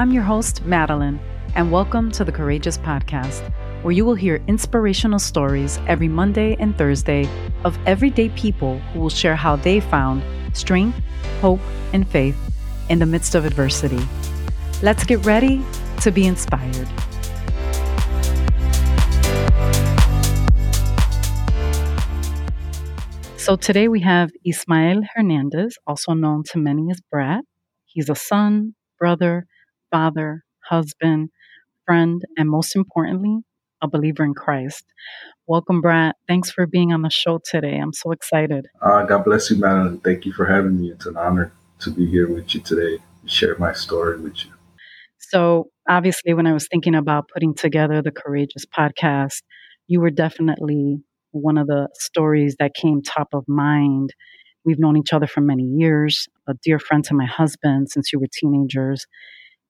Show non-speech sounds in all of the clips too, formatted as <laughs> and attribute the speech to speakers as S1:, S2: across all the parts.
S1: I'm your host, Madeline, and welcome to the Courageous Podcast, where you will hear inspirational stories every Monday and Thursday of everyday people who will share how they found strength, hope, and faith in the midst of adversity. Let's get ready to be inspired. So today we have Ismael Hernandez, also known to many as Brat. He's a son, brother, father, husband, friend, and most importantly, a believer in Christ. Welcome, Brat. Thanks for being on the show today. I'm so excited.
S2: Uh, God bless you, Madeline. Thank you for having me. It's an honor to be here with you today, and share my story with you.
S1: So, obviously, when I was thinking about putting together the Courageous podcast, you were definitely one of the stories that came top of mind. We've known each other for many years, a dear friend to my husband since you were teenagers.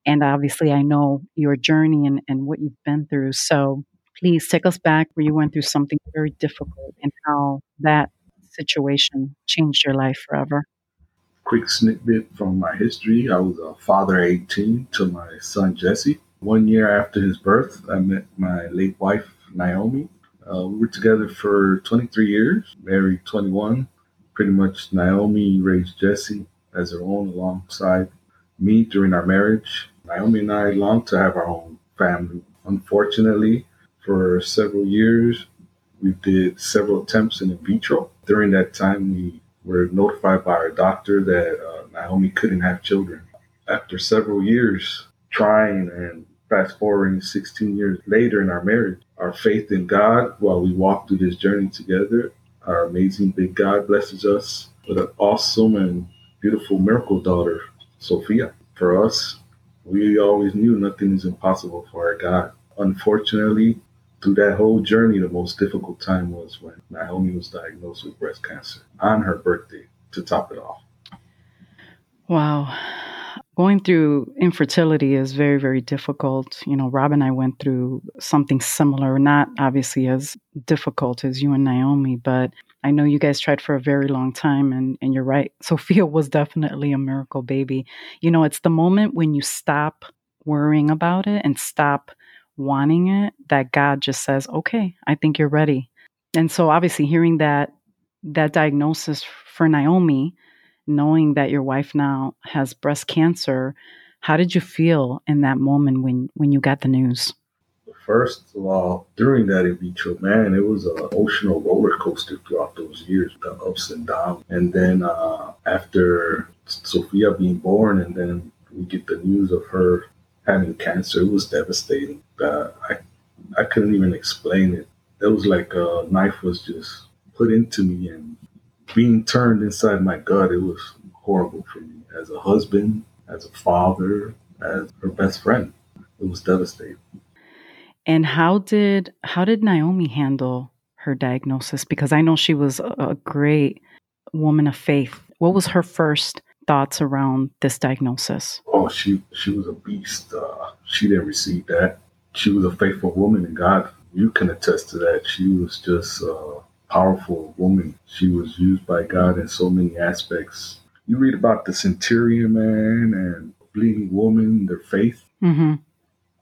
S1: And obviously, I know your journey and, and what you've been through. So please take us back where you went through something very difficult and how that situation changed your life forever.
S2: Quick snippet from my history I was a father 18 to my son Jesse. One year after his birth, I met my late wife, Naomi. Uh, we were together for 23 years, married 21. Pretty much, Naomi raised Jesse as her own alongside me during our marriage. Naomi and I longed to have our own family. Unfortunately, for several years, we did several attempts in vitro. During that time, we were notified by our doctor that uh, Naomi couldn't have children. After several years trying and fast forwarding 16 years later in our marriage, our faith in God while we walk through this journey together, our amazing big God blesses us with an awesome and beautiful miracle daughter, Sophia. For us, we always knew nothing is impossible for our God. Unfortunately, through that whole journey, the most difficult time was when Naomi was diagnosed with breast cancer on her birthday to top it off.
S1: Wow. Going through infertility is very, very difficult. You know, Rob and I went through something similar, not obviously as difficult as you and Naomi, but I know you guys tried for a very long time, and, and you're right. <laughs> Sophia was definitely a miracle baby. You know, it's the moment when you stop worrying about it and stop wanting it that God just says, okay, I think you're ready. And so obviously hearing that that diagnosis for Naomi, knowing that your wife now has breast cancer, how did you feel in that moment when when you got the news?
S2: First of all, during that vitro, man, it was an emotional roller coaster throughout those years, the ups and downs. And then uh, after Sophia being born, and then we get the news of her having cancer, it was devastating. Uh, I I couldn't even explain it. It was like a knife was just put into me and being turned inside my gut. It was horrible for me as a husband, as a father, as her best friend. It was devastating.
S1: And how did how did Naomi handle her diagnosis? Because I know she was a great woman of faith. What was her first thoughts around this diagnosis?
S2: Oh, she she was a beast. Uh, she didn't receive that. She was a faithful woman in God. You can attest to that. She was just a powerful woman. She was used by God in so many aspects. You read about the centurion man and bleeding woman, their faith. Mm-hmm.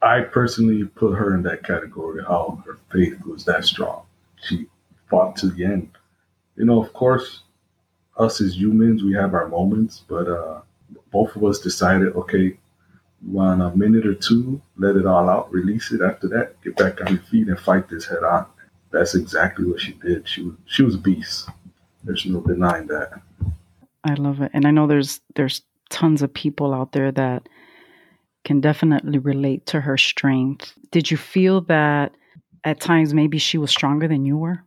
S2: I personally put her in that category, how her faith was that strong. She fought to the end. You know, of course, us as humans, we have our moments, but uh, both of us decided, okay, one a minute or two, let it all out, release it. After that, get back on your feet and fight this head on. That's exactly what she did. She was she was a beast. There's no denying that.
S1: I love it, and I know there's there's tons of people out there that can definitely relate to her strength. Did you feel that at times maybe she was stronger than you were?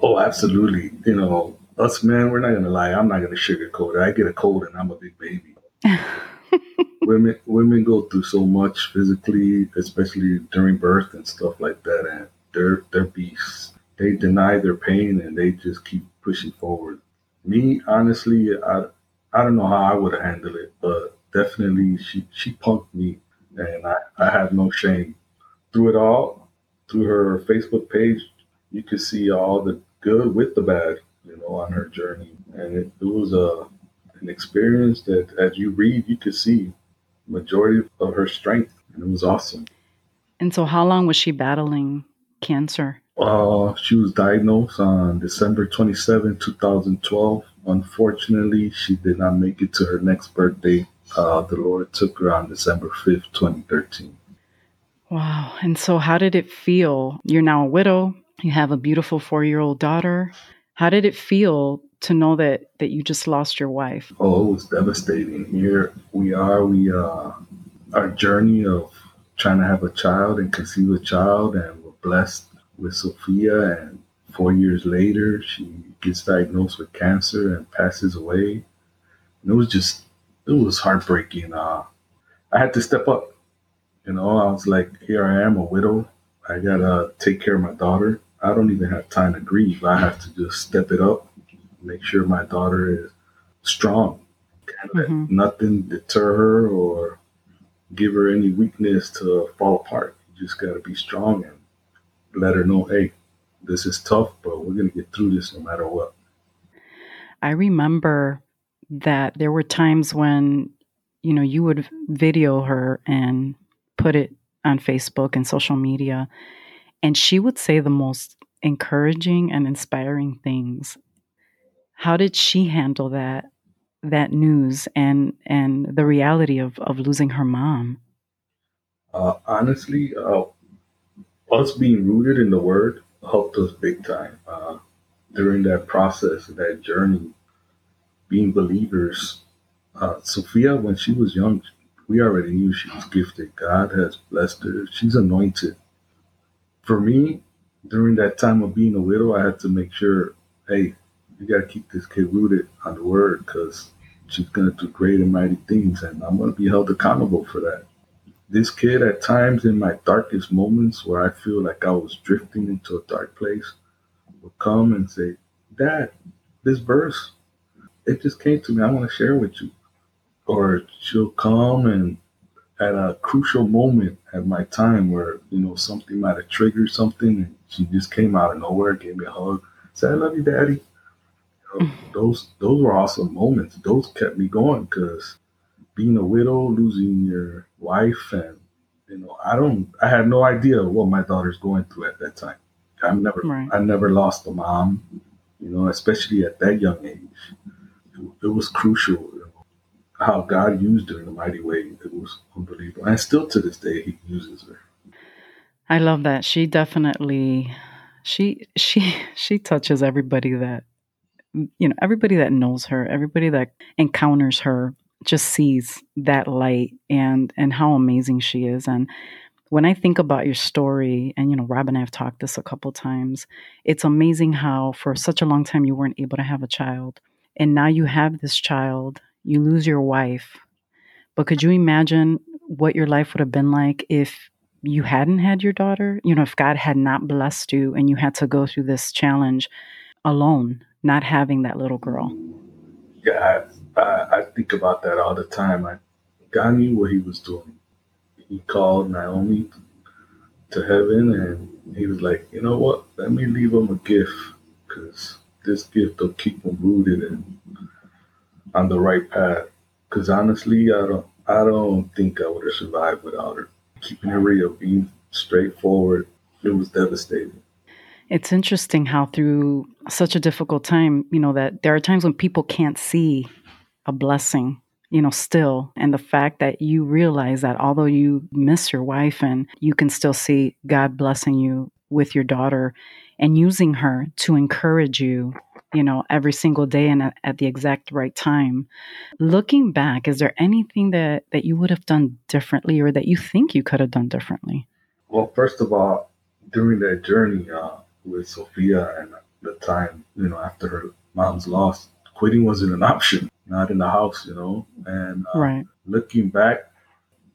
S2: Oh, absolutely. You know, us men, we're not gonna lie. I'm not gonna sugarcoat it. I get a cold and I'm a big baby. <laughs> women women go through so much physically, especially during birth and stuff like that, and they're they're beasts. They deny their pain and they just keep pushing forward. Me, honestly, I I don't know how I would have handled it, but definitely she she punked me, and I, I have no shame. Through it all, through her Facebook page, you could see all the good with the bad, you know, on her journey, and it, it was a an experience that as you read, you could see majority of her strength, and it was awesome.
S1: And so, how long was she battling cancer?
S2: Uh, she was diagnosed on December 27, 2012. Unfortunately, she did not make it to her next birthday. Uh, the Lord took her on December 5th, 2013.
S1: Wow. And so, how did it feel? You're now a widow, you have a beautiful four year old daughter. How did it feel to know that, that you just lost your wife?
S2: Oh, it was devastating. Here we are. We, uh, our journey of trying to have a child and conceive a child, and we're blessed with Sophia. And four years later, she gets diagnosed with cancer and passes away. And it was just, it was heartbreaking. Uh, I had to step up. You know, I was like, here I am, a widow. I gotta take care of my daughter. I don't even have time to grieve. I have to just step it up, make sure my daughter is strong. Can't mm-hmm. let nothing deter her or give her any weakness to fall apart. You just gotta be strong and let her know, hey, this is tough, but we're gonna get through this no matter what.
S1: I remember that there were times when, you know, you would video her and put it on Facebook and social media, and she would say the most encouraging and inspiring things. How did she handle that that news and and the reality of of losing her mom?
S2: Uh, honestly, uh, us being rooted in the Word helped us big time uh, during that process, that journey. Being believers, uh, Sophia, when she was young, we already knew she was gifted. God has blessed her. She's anointed. For me, during that time of being a widow, I had to make sure, hey, you got to keep this kid rooted on the word because she's going to do great and mighty things, and I'm going to be held accountable for that. This kid, at times in my darkest moments where I feel like I was drifting into a dark place, will come and say, Dad, this verse, it just came to me. I want to share with you. Or she'll come and at a crucial moment at my time where you know something might have triggered something and she just came out of nowhere gave me a hug said i love you daddy. You know, <sighs> those those were awesome moments. Those kept me going because being a widow losing your wife and you know i don't i had no idea what my daughter's going through at that time. I've never right. i never lost a mom you know especially at that young age it, was crucial how God used her in a mighty way. It was unbelievable. And still to this day, He uses her.
S1: I love that. She definitely, she, she, <laughs> she touches everybody that, you know, everybody that knows her, everybody that encounters her just sees that light and, and how amazing she is. And when I think about your story, and you know, Rob and I have talked this a couple times, it's amazing how for such a long time you weren't able to have a child. And now you have this child you lose your wife. But could you imagine what your life would have been like if you hadn't had your daughter? You know, if God had not blessed you and you had to go through this challenge alone, not having that little girl.
S2: Yeah, I, I, I think about that all the time. I, God knew what He was doing. He called Naomi to heaven and He was like, you know what? Let me leave him a gift because this gift will keep him rooted and on the right path. Because honestly, I don't, I don't think I would have survived without her. Keeping it real, being straightforward, it was devastating.
S1: It's interesting how through such a difficult time, you know, that there are times when people can't see a blessing, you know, still. And the fact that you realize that although you miss your wife and you can still see God blessing you with your daughter and using her to encourage you you know, every single day and at, the exact right time. Looking back, is there anything that, that you would have done differently or that you think you could have done differently?
S2: Well, first of all, during that journey uh, with Sophia and the time, you know, after her mom's loss, quitting wasn't an option, not in the house, you know. And uh,
S1: right.
S2: looking back,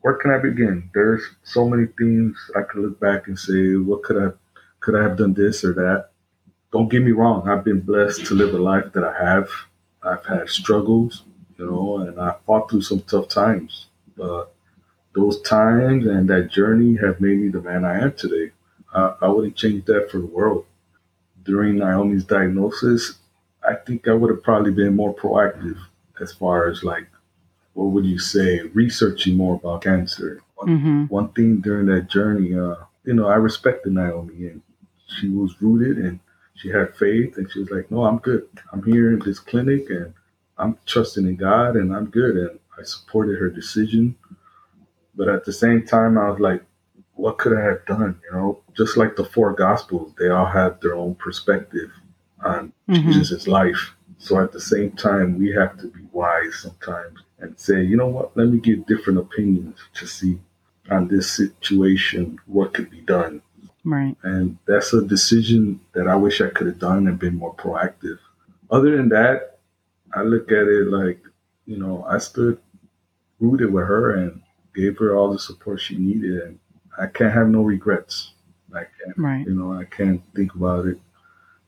S2: where can I begin? There's so many things I could look back and say, what could I could I have done this or that? don't get me wrong, I've been blessed to live a life that I have. I've had struggles, you know, and I fought through some tough times. But those times and that journey have made me the man I am today. I, I wouldn't change that for the world. During Naomi's diagnosis, I think I would have probably been more proactive as far as like what would you say, researching more about cancer. Mm-hmm. One thing during that journey, uh, you know, I respected Naomi and she was rooted and she had faith and she was like, no, I'm good. I'm here in this clinic and I'm trusting in God and I'm good. And I supported her decision. But at the same time, I was like, what could I have done? You know, just like the four gospels, they all have their own perspective on mm-hmm. Jesus' life. So at the same time, we have to be wise sometimes and say, you know what, let me get different opinions to see on this situation what could be done.
S1: Right.
S2: And that's a decision that I wish I could have done and been more proactive. Other than that, I look at it like, you know, I stood rooted with her and gave her all the support she needed and I can't have no regrets. I can't right. you know, I can't think about it.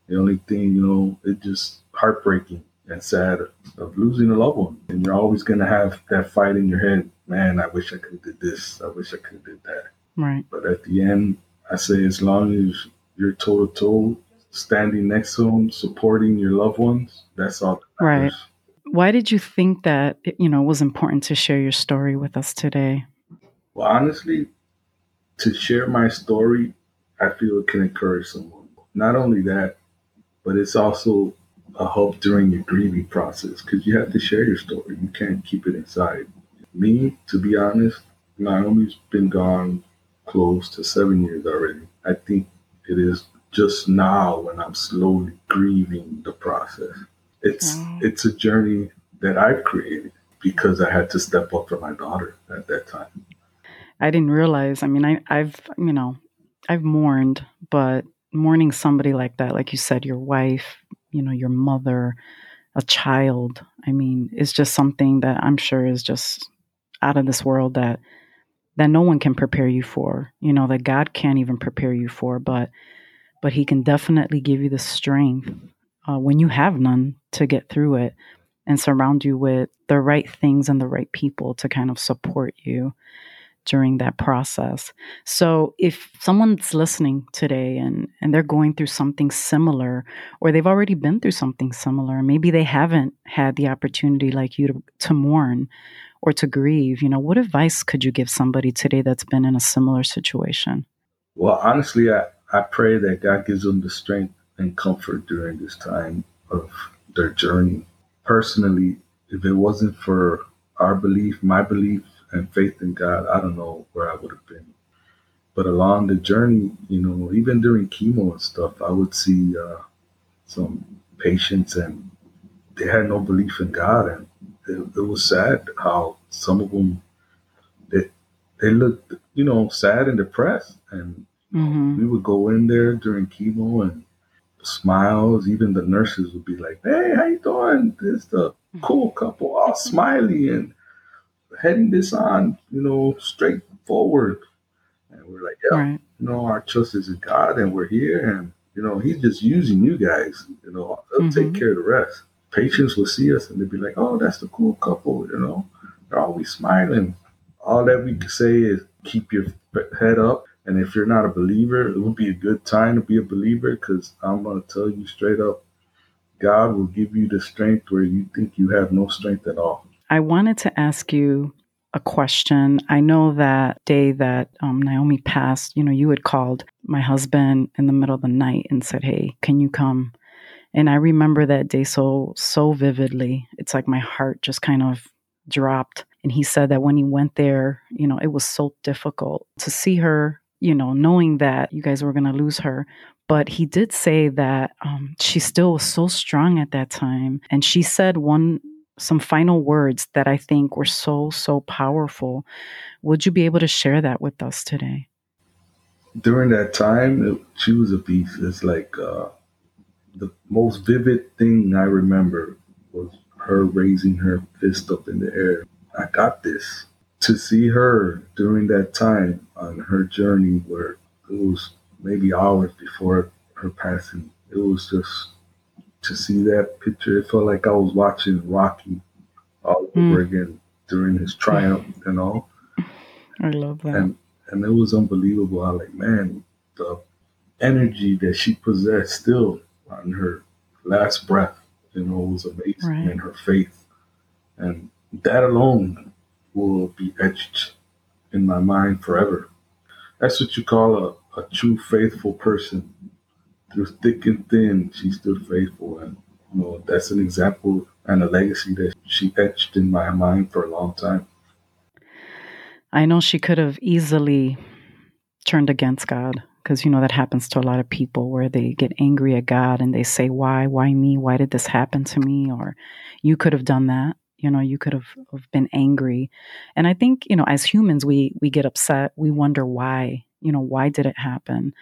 S2: The only thing, you know, it just heartbreaking and sad of losing a loved one. And you're always gonna have that fight in your head, man, I wish I could have did this, I wish I could have did that.
S1: Right.
S2: But at the end, I say as long as you're toe to toe, standing next to them, supporting your loved ones, that's all. That
S1: right. Why did you think that you know was important to share your story with us today?
S2: Well, honestly, to share my story, I feel it can encourage someone. Not only that, but it's also a help during your grieving process because you have to share your story. You can't keep it inside. Me, to be honest, Naomi's been gone close to seven years already. I think it is just now when I'm slowly grieving the process. It's it's a journey that I've created because I had to step up for my daughter at that time.
S1: I didn't realize. I mean, I, I've you know, I've mourned, but mourning somebody like that, like you said, your wife, you know, your mother, a child. I mean, it's just something that I'm sure is just out of this world that that no one can prepare you for. You know, that God can't even prepare you for, but but He can definitely give you the strength uh, when you have none to get through it, and surround you with the right things and the right people to kind of support you during that process. So if someone's listening today and and they're going through something similar or they've already been through something similar, maybe they haven't had the opportunity like you to, to mourn or to grieve, you know, what advice could you give somebody today that's been in a similar situation?
S2: Well, honestly, I, I pray that God gives them the strength and comfort during this time of their journey. Personally, if it wasn't for our belief, my belief, and faith in God, I don't know where I would have been. But along the journey, you know, even during chemo and stuff, I would see uh, some patients and they had no belief in God. And it, it was sad how some of them, they, they looked, you know, sad and depressed. And mm-hmm. we would go in there during chemo and smiles. Even the nurses would be like, "Hey, how you doing? This the cool couple, all smiley and heading this on, you know, straight forward. And we're like, yeah, right. you know, our trust is in God and we're here and, you know, he's just using you guys, you know, he'll mm-hmm. take care of the rest. Patients will see us and they'll be like, oh, that's the cool couple, you know, they're always smiling. All that we can say is keep your head up. And if you're not a believer, it would be a good time to be a believer because I'm going to tell you straight up, God will give you the strength where you think you have no strength at all.
S1: I wanted to ask you a question. I know that day that um, Naomi passed, you know, you had called my husband in the middle of the night and said, Hey, can you come? And I remember that day so, so vividly. It's like my heart just kind of dropped. And he said that when he went there, you know, it was so difficult to see her, you know, knowing that you guys were going to lose her. But he did say that um, she still was so strong at that time. And she said one some final words that I think were so, so powerful. Would you be able to share that with us today?
S2: During that time, it, she was a beast. It's like uh, the most vivid thing I remember was her raising her fist up in the air. I got this. To see her during that time on her journey, where it was maybe hours before her passing, it was just to see that picture, it felt like I was watching Rocky all mm. over again during his triumph and all.
S1: I love that.
S2: And and it was unbelievable. I like, man, the energy that she possessed still on her last breath, you know, was amazing right. and her faith. And that alone will be etched in my mind forever. That's what you call a, a true faithful person. Through thick and thin, she stood faithful. And, you know, that's an example and a legacy that she etched in my mind for a long time.
S1: I know she could have easily turned against God because you know that happens to a lot of people where they get angry at God and they say, "Why? Why me? Why did this happen to me?" Or you could have done that. You know, you could have, have been angry. And I think you know, as humans, we we get upset. We wonder why. You know, why did it happen?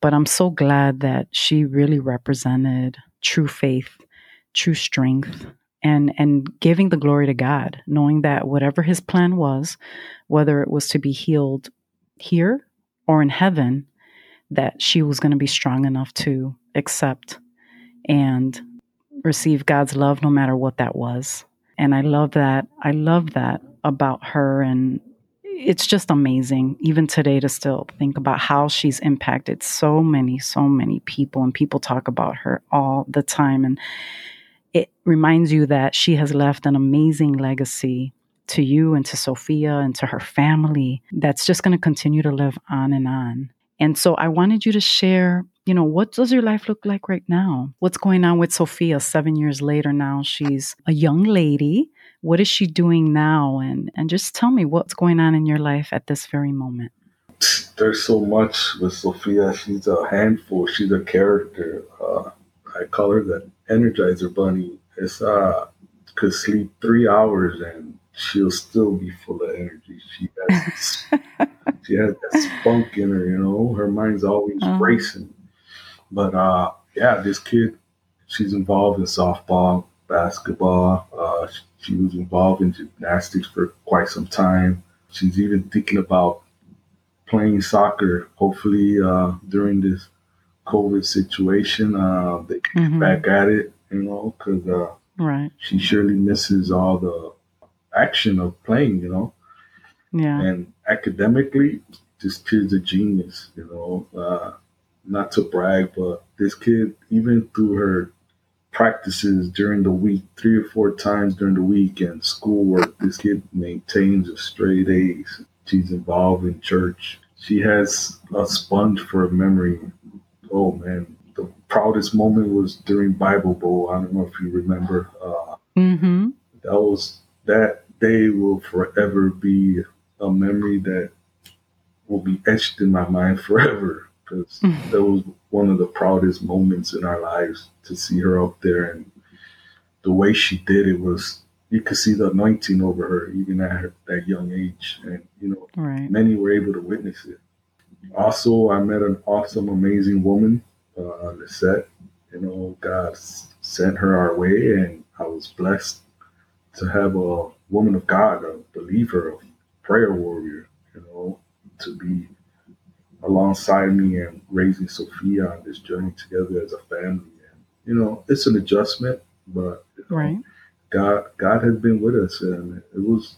S1: But I'm so glad that she really represented true faith, true strength, and and giving the glory to God, knowing that whatever His plan was, whether it was to be healed here or in heaven, that she was going to be strong enough to accept and receive God's love no matter what that was. And I love that. I love that about her. And it's just amazing, even today, to still think about how she's impacted so many, so many people. And people talk about her all the time. And it reminds you that she has left an amazing legacy to you and to Sophia and to her family that's just going to continue to live on and on. And so I wanted you to share, you know, what does your life look like right now? What's going on with Sophia 7 years later now? She's a young lady. What is she doing now and and just tell me what's going on in your life at this very moment.
S2: There's so much with Sophia. She's a handful. She's a character. Uh, I call her the Energizer Bunny. It's uh could sleep three hours and she'll still be full of energy. She has <laughs> she has that spunk in her, you know. Her mind's always uh-huh. racing. But uh, yeah, this kid, she's involved in softball, basketball. Uh, she was involved in gymnastics for quite some time. She's even thinking about playing soccer. Hopefully, uh, during this COVID situation, uh, they get mm-hmm. back at it. You know, because uh,
S1: right.
S2: she surely misses all the action of playing, you know.
S1: Yeah.
S2: And academically, this kid's a genius, you know. Uh, not to brag, but this kid, even through her practices during the week, three or four times during the week, and schoolwork, this kid maintains a straight A's. She's involved in church. She has a sponge for a memory. Oh man, the proudest moment was during Bible Bowl. I don't know if you remember. Uh,
S1: mm-hmm.
S2: That was that day will forever be a memory that will be etched in my mind forever because mm. that was one of the proudest moments in our lives to see her up there and the way she did it was you could see the anointing over her even at her, that young age and you know
S1: right.
S2: many were able to witness it also i met an awesome amazing woman uh, on the set you know god sent her our way and i was blessed to have a woman of God, a believer, a prayer warrior, you know, to be alongside me and raising Sophia on this journey together as a family. And you know, it's an adjustment, but you know,
S1: right.
S2: God God has been with us, and it was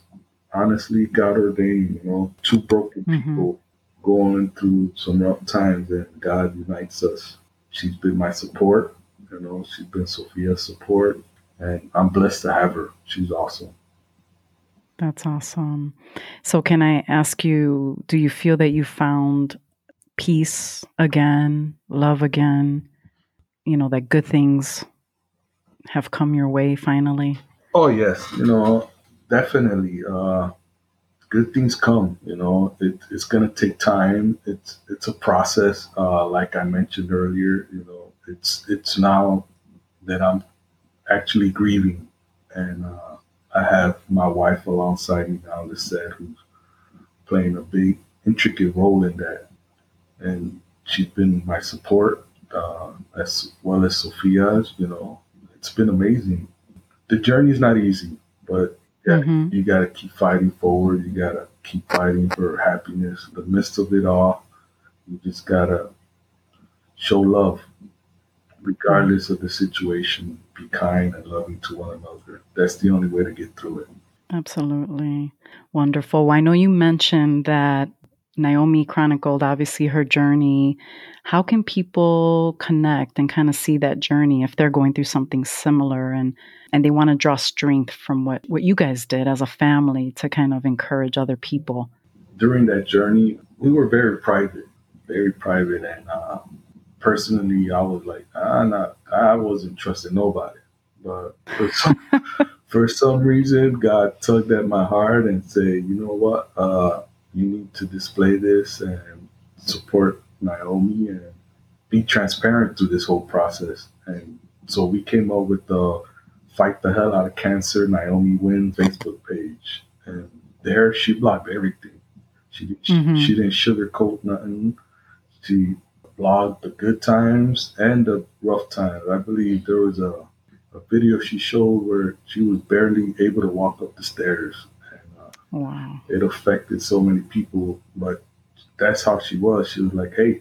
S2: honestly God ordained. You know, two broken mm-hmm. people going through some rough times, and God unites us. She's been my support. You know, she's been Sophia's support and I'm blessed to have her. She's awesome.
S1: That's awesome. So, can I ask you, do you feel that you found peace again, love again? You know, that good things have come your way finally?
S2: Oh, yes. You know, definitely. Uh, good things come. You know, it, it's going to take time. It's it's a process. Uh, like I mentioned earlier, you know, it's it's now that I'm actually grieving, and uh, I have my wife alongside me now, the set, who's playing a big, intricate role in that, and she's been my support uh, as well as Sophia's. You know, it's been amazing. The journey is not easy, but yeah, mm-hmm. you got to keep fighting forward. You got to keep fighting for happiness. In the midst of it all, you just gotta show love regardless of the situation, be kind and loving to one another. That's the only way to get through it.
S1: Absolutely. Wonderful. I know you mentioned that Naomi chronicled obviously her journey. How can people connect and kind of see that journey if they're going through something similar and and they want to draw strength from what what you guys did as a family to kind of encourage other people?
S2: During that journey, we were very private, very private, and uh, personally, I was like, I not, I wasn't trusting nobody. But for some, <laughs> for some reason, God tugged at my heart and said, you know what, uh, you need to display this and support Naomi and be transparent through this whole process. And so we came up with the Fight the Hell Out of Cancer Naomi Win Facebook page. And there she blocked everything. She, mm-hmm. she, she didn't sugarcoat nothing. She blogged the good times and the rough times. I believe there was a, a video she showed where she was barely able to walk up the stairs
S1: Wow.
S2: It affected so many people, but that's how she was. She was like, hey,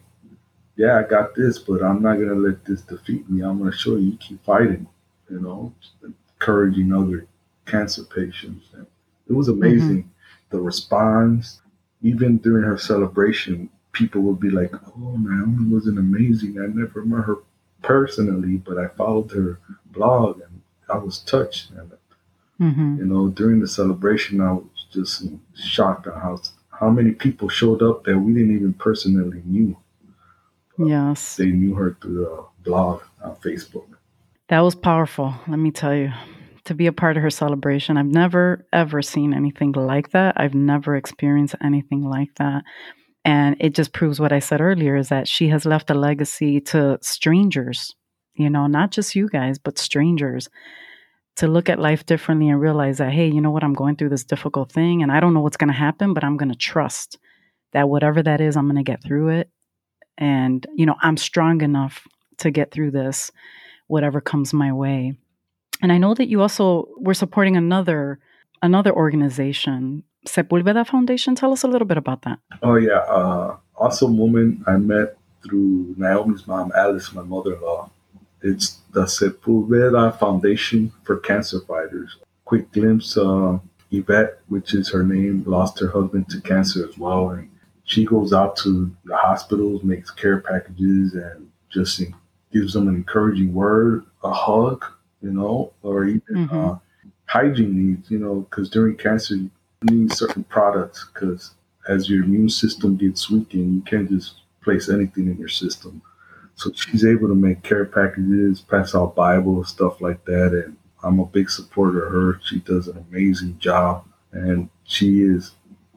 S2: yeah, I got this, but I'm not going to let this defeat me. I'm going to show you, keep fighting, you know, encouraging other cancer patients. And it was amazing. Mm-hmm. The response, even during her celebration, people would be like, oh, Naomi was an amazing. I never met her personally, but I followed her blog and I was touched. And, mm-hmm. you know, during the celebration, I was just shocked at how how many people showed up that we didn't even personally knew.
S1: Yes,
S2: they knew her through the blog on Facebook.
S1: That was powerful. Let me tell you. To be a part of her celebration, I've never ever seen anything like that. I've never experienced anything like that. And it just proves what I said earlier is that she has left a legacy to strangers, you know, not just you guys, but strangers to look at life differently and realize that, hey, you know what, I'm going through this difficult thing and I don't know what's going to happen, but I'm going to trust that whatever that is, I'm going to get through it. And, you know, I'm strong enough to get through this, whatever comes my way. And I know that you also were supporting another another organization, Sepulveda Foundation. Tell us a little bit about that.
S2: Oh yeah, uh, awesome woman I met through Naomi's mom, Alice, my mother-in-law. It's the Sepulveda Foundation for Cancer Fighters. Quick glimpse, uh, Yvette, which is her name, lost her husband to cancer as well. And she goes out to the hospitals, makes care packages, and just gives them an encouraging word, a hug, you know, or even mm-hmm. uh, hygiene needs, you know, because during cancer, need certain products because as your immune system gets weakened, you can't just place anything in your system. So she's able to make care packages, pass out Bibles, stuff like that. And I'm a big supporter of her. She does an amazing job and she is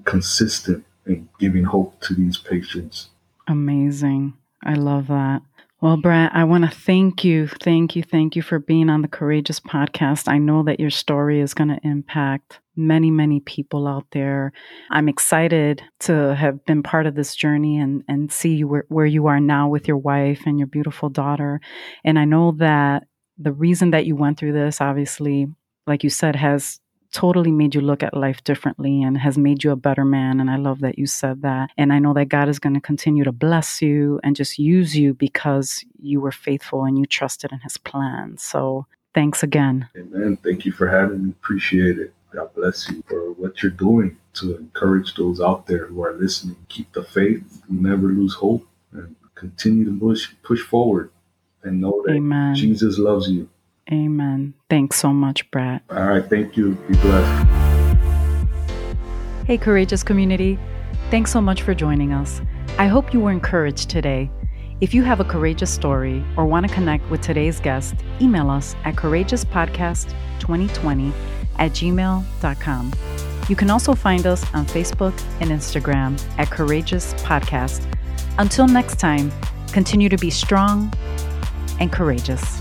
S2: consistent in giving hope to these patients.
S1: Amazing. I love that. Well, Brett, I want to thank you, thank you, thank you for being on the Courageous podcast. I know that your story is going to impact many, many people out there. I'm excited to have been part of this journey and, and see where, where you are now with your wife and your beautiful daughter. And I know that the reason that you went through this, obviously, like you said, has totally made you look at life differently and has made you a better man. And I love that you said that. And I know that God is going to continue to bless you and just use you because you were faithful and you trusted in his plan. So thanks again.
S2: Amen. Thank you for having me. Appreciate it. God bless you for what you're doing to encourage those out there who are listening. Keep the faith, never lose hope, and continue to push push forward and know that Amen. Jesus loves you.
S1: Amen. Thanks so much, Brad.
S2: All right. Thank you. Be blessed.
S1: Hey, courageous community. Thanks so much for joining us. I hope you were encouraged today. If you have a courageous story or want to connect with today's guest, email us at courageouspodcast2020 at gmail.com. You can also find us on Facebook and Instagram at Courageous Podcast. Until next time, continue to be strong and courageous.